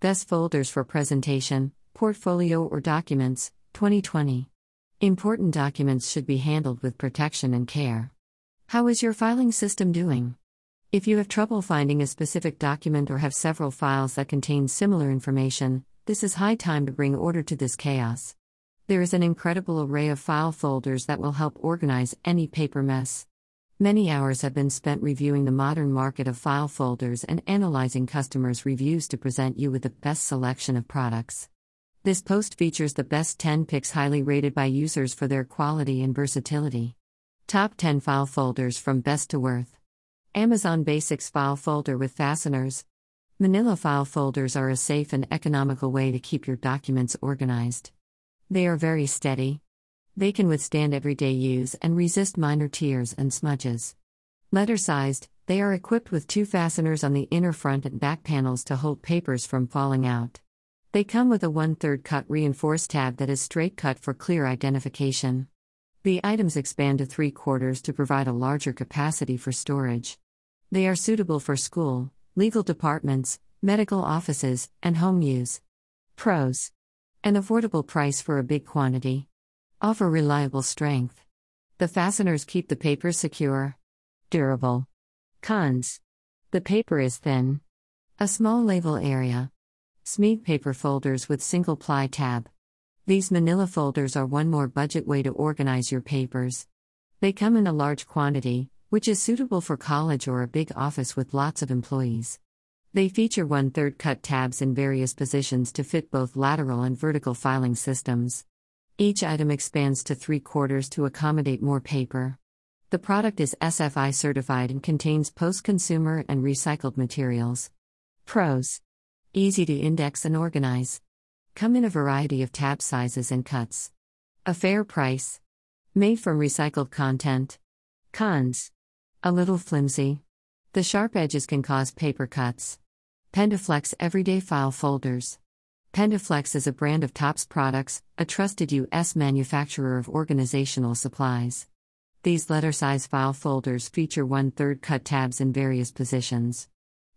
Best folders for presentation, portfolio, or documents, 2020. Important documents should be handled with protection and care. How is your filing system doing? If you have trouble finding a specific document or have several files that contain similar information, this is high time to bring order to this chaos. There is an incredible array of file folders that will help organize any paper mess. Many hours have been spent reviewing the modern market of file folders and analyzing customers' reviews to present you with the best selection of products. This post features the best 10 picks highly rated by users for their quality and versatility. Top 10 file folders from best to worth. Amazon Basics file folder with fasteners. Manila file folders are a safe and economical way to keep your documents organized. They are very steady, they can withstand everyday use and resist minor tears and smudges. Letter sized, they are equipped with two fasteners on the inner front and back panels to hold papers from falling out. They come with a one third cut reinforced tab that is straight cut for clear identification. The items expand to three quarters to provide a larger capacity for storage. They are suitable for school, legal departments, medical offices, and home use. Pros An affordable price for a big quantity. Offer reliable strength. The fasteners keep the paper secure. Durable. Cons. The paper is thin. A small label area. Smead paper folders with single ply tab. These manila folders are one more budget way to organize your papers. They come in a large quantity, which is suitable for college or a big office with lots of employees. They feature one third cut tabs in various positions to fit both lateral and vertical filing systems. Each item expands to 3 quarters to accommodate more paper. The product is SFI certified and contains post consumer and recycled materials. Pros Easy to index and organize. Come in a variety of tab sizes and cuts. A fair price. Made from recycled content. Cons A little flimsy. The sharp edges can cause paper cuts. Pendaflex Everyday File Folders. Pendaflex is a brand of Tops products, a trusted U.S. manufacturer of organizational supplies. These letter size file folders feature one third cut tabs in various positions.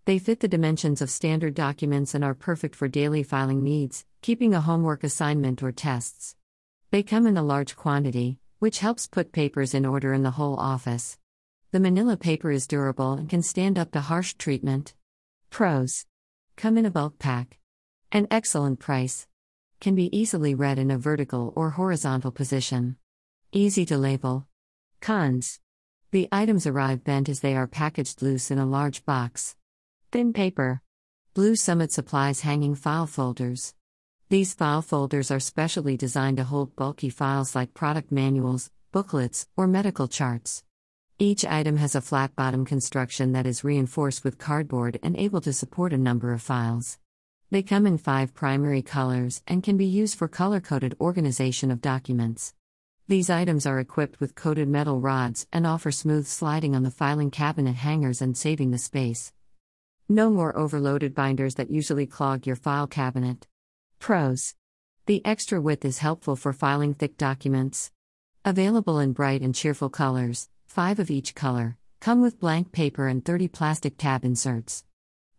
They fit the dimensions of standard documents and are perfect for daily filing needs, keeping a homework assignment or tests. They come in a large quantity, which helps put papers in order in the whole office. The manila paper is durable and can stand up to harsh treatment. Pros Come in a bulk pack. An excellent price. Can be easily read in a vertical or horizontal position. Easy to label. Cons. The items arrive bent as they are packaged loose in a large box. Thin paper. Blue Summit supplies hanging file folders. These file folders are specially designed to hold bulky files like product manuals, booklets, or medical charts. Each item has a flat bottom construction that is reinforced with cardboard and able to support a number of files. They come in five primary colors and can be used for color coded organization of documents. These items are equipped with coated metal rods and offer smooth sliding on the filing cabinet hangers and saving the space. No more overloaded binders that usually clog your file cabinet. Pros The extra width is helpful for filing thick documents. Available in bright and cheerful colors, 5 of each color, come with blank paper and 30 plastic tab inserts.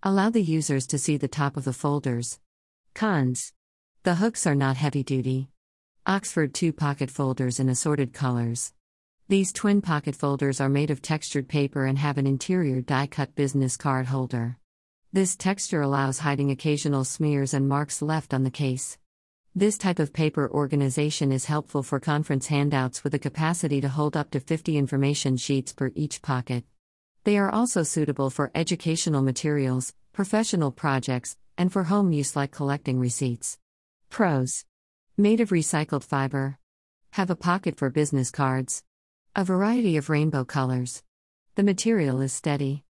Allow the users to see the top of the folders. Cons. The hooks are not heavy duty. Oxford 2 pocket folders in assorted colors. These twin pocket folders are made of textured paper and have an interior die cut business card holder. This texture allows hiding occasional smears and marks left on the case. This type of paper organization is helpful for conference handouts with a capacity to hold up to 50 information sheets per each pocket. They are also suitable for educational materials, professional projects, and for home use like collecting receipts. Pros Made of recycled fiber. Have a pocket for business cards. A variety of rainbow colors. The material is steady.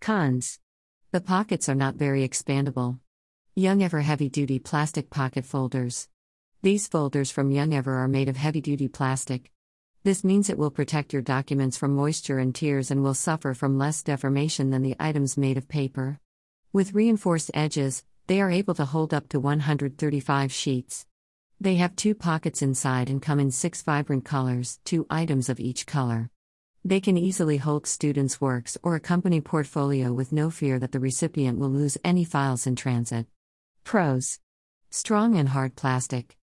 Cons The pockets are not very expandable. Youngever heavy duty plastic pocket folders. These folders from Youngever are made of heavy duty plastic, this means it will protect your documents from moisture and tears and will suffer from less deformation than the items made of paper. With reinforced edges, they are able to hold up to 135 sheets. They have two pockets inside and come in six vibrant colors, two items of each color. They can easily hold students' works or a company portfolio with no fear that the recipient will lose any files in transit. Pros Strong and hard plastic.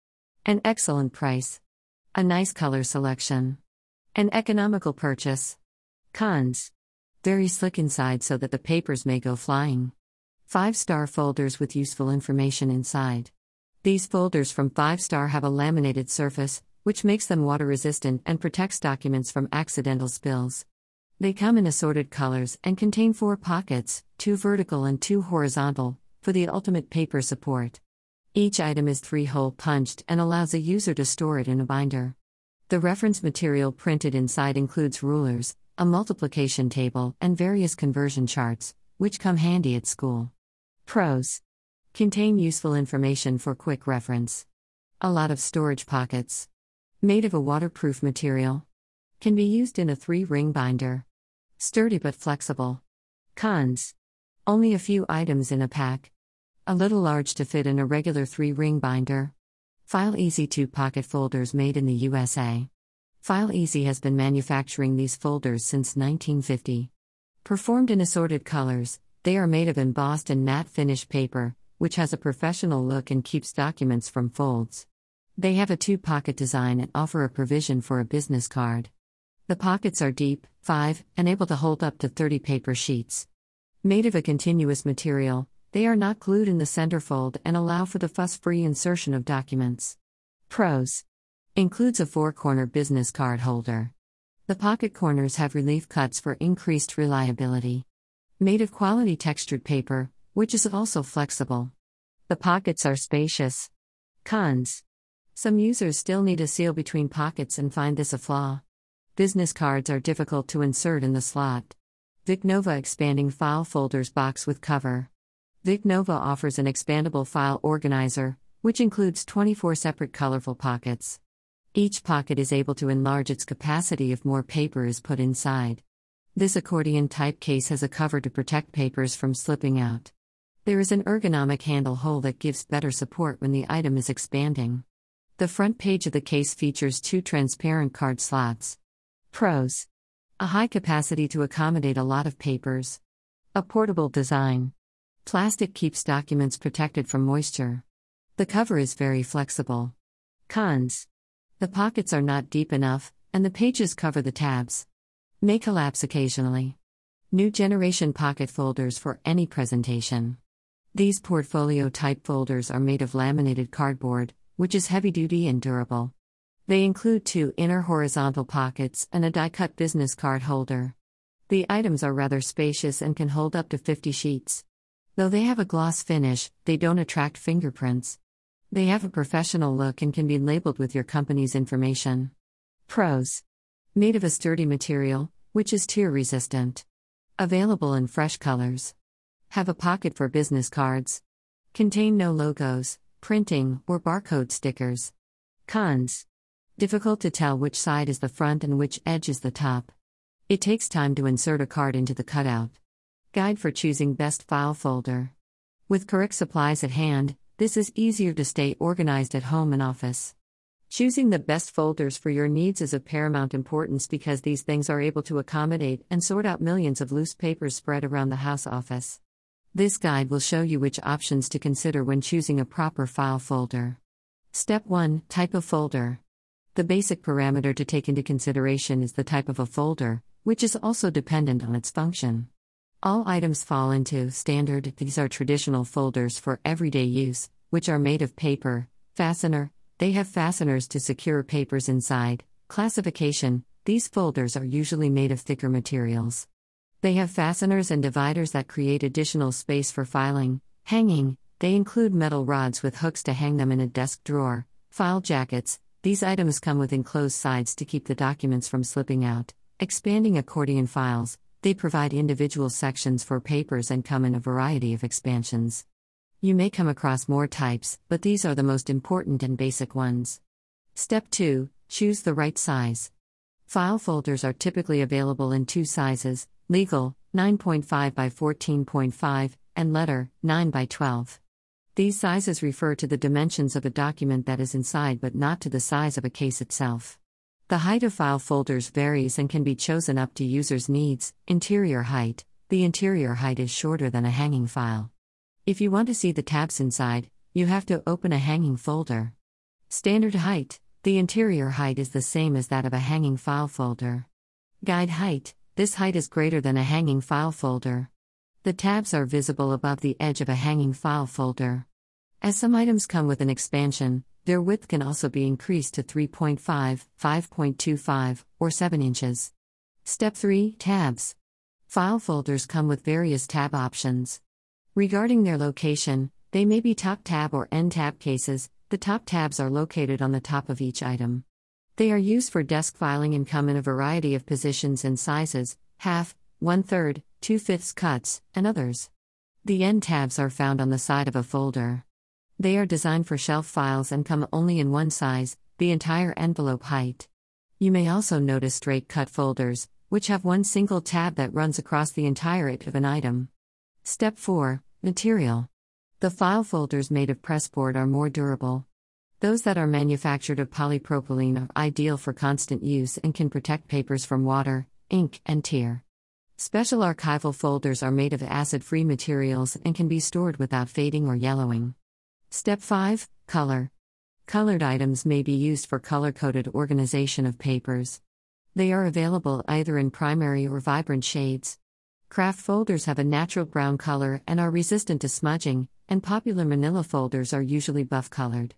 An excellent price. A nice color selection. An economical purchase. Cons Very slick inside so that the papers may go flying. 5 star folders with useful information inside. These folders from 5 star have a laminated surface, which makes them water resistant and protects documents from accidental spills. They come in assorted colors and contain four pockets, two vertical and two horizontal, for the ultimate paper support. Each item is three hole punched and allows a user to store it in a binder. The reference material printed inside includes rulers, a multiplication table, and various conversion charts, which come handy at school. Pros Contain useful information for quick reference. A lot of storage pockets. Made of a waterproof material. Can be used in a three ring binder. Sturdy but flexible. Cons. Only a few items in a pack. A little large to fit in a regular three ring binder. FILE-EZ 2 pocket folders made in the USA. FILE-EZ has been manufacturing these folders since 1950. Performed in assorted colors, they are made of embossed and matte finish paper, which has a professional look and keeps documents from folds. They have a two pocket design and offer a provision for a business card. The pockets are deep, 5, and able to hold up to 30 paper sheets. Made of a continuous material, they are not glued in the centerfold and allow for the fuss free insertion of documents. Pros Includes a four corner business card holder. The pocket corners have relief cuts for increased reliability. Made of quality textured paper, which is also flexible. The pockets are spacious. Cons Some users still need a seal between pockets and find this a flaw. Business cards are difficult to insert in the slot. VicNova Expanding File Folders Box with Cover. VicNova offers an expandable file organizer, which includes 24 separate colorful pockets. Each pocket is able to enlarge its capacity if more paper is put inside. This accordion type case has a cover to protect papers from slipping out. There is an ergonomic handle hole that gives better support when the item is expanding. The front page of the case features two transparent card slots. Pros A high capacity to accommodate a lot of papers. A portable design. Plastic keeps documents protected from moisture. The cover is very flexible. Cons The pockets are not deep enough, and the pages cover the tabs. May collapse occasionally. New generation pocket folders for any presentation. These portfolio type folders are made of laminated cardboard, which is heavy duty and durable. They include two inner horizontal pockets and a die cut business card holder. The items are rather spacious and can hold up to 50 sheets. Though they have a gloss finish, they don't attract fingerprints. They have a professional look and can be labeled with your company's information. Pros Made of a sturdy material, which is tear resistant. Available in fresh colors. Have a pocket for business cards. Contain no logos, printing, or barcode stickers. Cons Difficult to tell which side is the front and which edge is the top. It takes time to insert a card into the cutout. Guide for choosing best file folder. With correct supplies at hand, this is easier to stay organized at home and office. Choosing the best folders for your needs is of paramount importance because these things are able to accommodate and sort out millions of loose papers spread around the house office. This guide will show you which options to consider when choosing a proper file folder. Step 1 Type of folder. The basic parameter to take into consideration is the type of a folder, which is also dependent on its function. All items fall into standard, these are traditional folders for everyday use, which are made of paper, fastener, they have fasteners to secure papers inside. Classification These folders are usually made of thicker materials. They have fasteners and dividers that create additional space for filing. Hanging They include metal rods with hooks to hang them in a desk drawer. File jackets these items come with enclosed sides to keep the documents from slipping out. Expanding accordion files, they provide individual sections for papers and come in a variety of expansions. You may come across more types, but these are the most important and basic ones. Step 2 Choose the right size. File folders are typically available in two sizes legal, 9.5 by 14.5, and letter, 9 by 12. These sizes refer to the dimensions of a document that is inside but not to the size of a case itself. The height of file folders varies and can be chosen up to users' needs. Interior height The interior height is shorter than a hanging file. If you want to see the tabs inside, you have to open a hanging folder. Standard height the interior height is the same as that of a hanging file folder. Guide height this height is greater than a hanging file folder. The tabs are visible above the edge of a hanging file folder. As some items come with an expansion, their width can also be increased to 3.5, 5.25, or 7 inches. Step 3 Tabs. File folders come with various tab options. Regarding their location, they may be top tab or end tab cases, the top tabs are located on the top of each item. They are used for desk filing and come in a variety of positions and sizes half, one third, two fifths cuts, and others. The end tabs are found on the side of a folder. They are designed for shelf files and come only in one size, the entire envelope height. You may also notice straight cut folders, which have one single tab that runs across the entire it of an item. Step 4 Material. The file folders made of pressboard are more durable. Those that are manufactured of polypropylene are ideal for constant use and can protect papers from water, ink, and tear. Special archival folders are made of acid free materials and can be stored without fading or yellowing. Step 5 Color. Colored items may be used for color coded organization of papers. They are available either in primary or vibrant shades. Kraft folders have a natural brown color and are resistant to smudging, and popular manila folders are usually buff colored.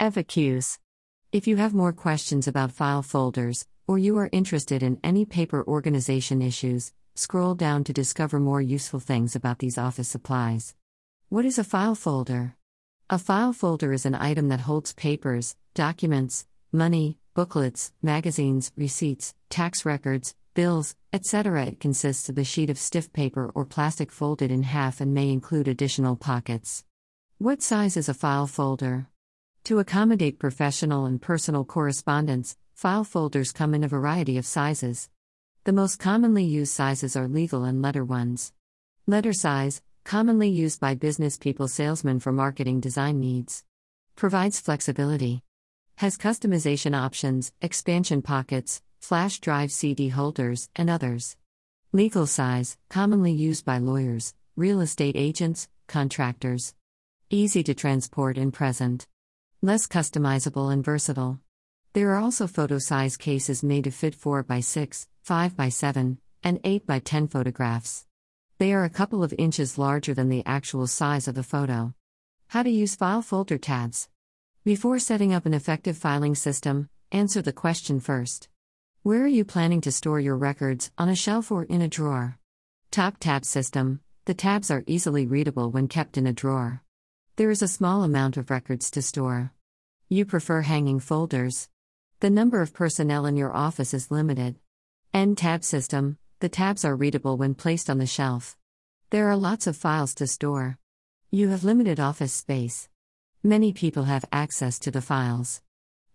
FAQs If you have more questions about file folders, or you are interested in any paper organization issues, scroll down to discover more useful things about these office supplies. What is a file folder? A file folder is an item that holds papers, documents, money, booklets, magazines, receipts, tax records, bills, etc. It consists of a sheet of stiff paper or plastic folded in half and may include additional pockets. What size is a file folder? To accommodate professional and personal correspondence, file folders come in a variety of sizes. The most commonly used sizes are legal and letter ones. Letter size, commonly used by business people salesmen for marketing design needs. Provides flexibility. Has customization options, expansion pockets, flash drive CD holders, and others. Legal size, commonly used by lawyers, real estate agents, contractors. Easy to transport and present. Less customizable and versatile. There are also photo size cases made to fit 4 by 6, 5 by 7, and 8 by 10 photographs. They are a couple of inches larger than the actual size of the photo. How to use file folder tabs. Before setting up an effective filing system, answer the question first. Where are you planning to store your records, on a shelf or in a drawer? Top tab system the tabs are easily readable when kept in a drawer. There is a small amount of records to store. You prefer hanging folders. The number of personnel in your office is limited. End tab system the tabs are readable when placed on the shelf. There are lots of files to store. You have limited office space. Many people have access to the files.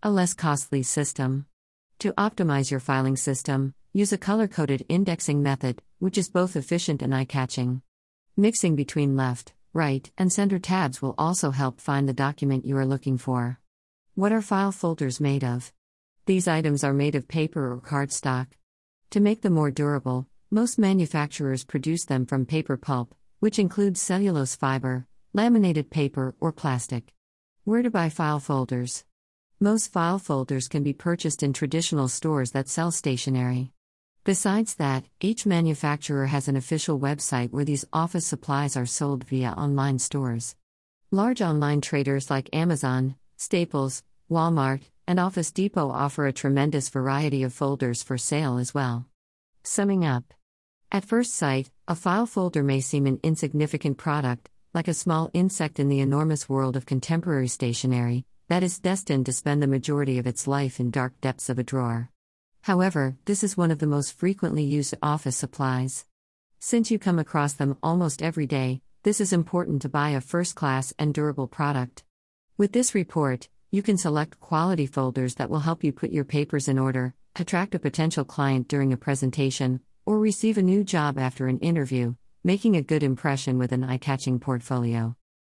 A less costly system. To optimize your filing system, use a color coded indexing method, which is both efficient and eye catching. Mixing between left, right, and center tabs will also help find the document you are looking for. What are file folders made of? These items are made of paper or cardstock. To make them more durable, most manufacturers produce them from paper pulp, which includes cellulose fiber, laminated paper, or plastic. Where to buy file folders? Most file folders can be purchased in traditional stores that sell stationery. Besides that, each manufacturer has an official website where these office supplies are sold via online stores. Large online traders like Amazon, Staples, Walmart, and Office Depot offer a tremendous variety of folders for sale as well. Summing up At first sight, a file folder may seem an insignificant product, like a small insect in the enormous world of contemporary stationery, that is destined to spend the majority of its life in dark depths of a drawer. However, this is one of the most frequently used office supplies. Since you come across them almost every day, this is important to buy a first class and durable product. With this report, you can select quality folders that will help you put your papers in order, attract a potential client during a presentation, or receive a new job after an interview, making a good impression with an eye catching portfolio.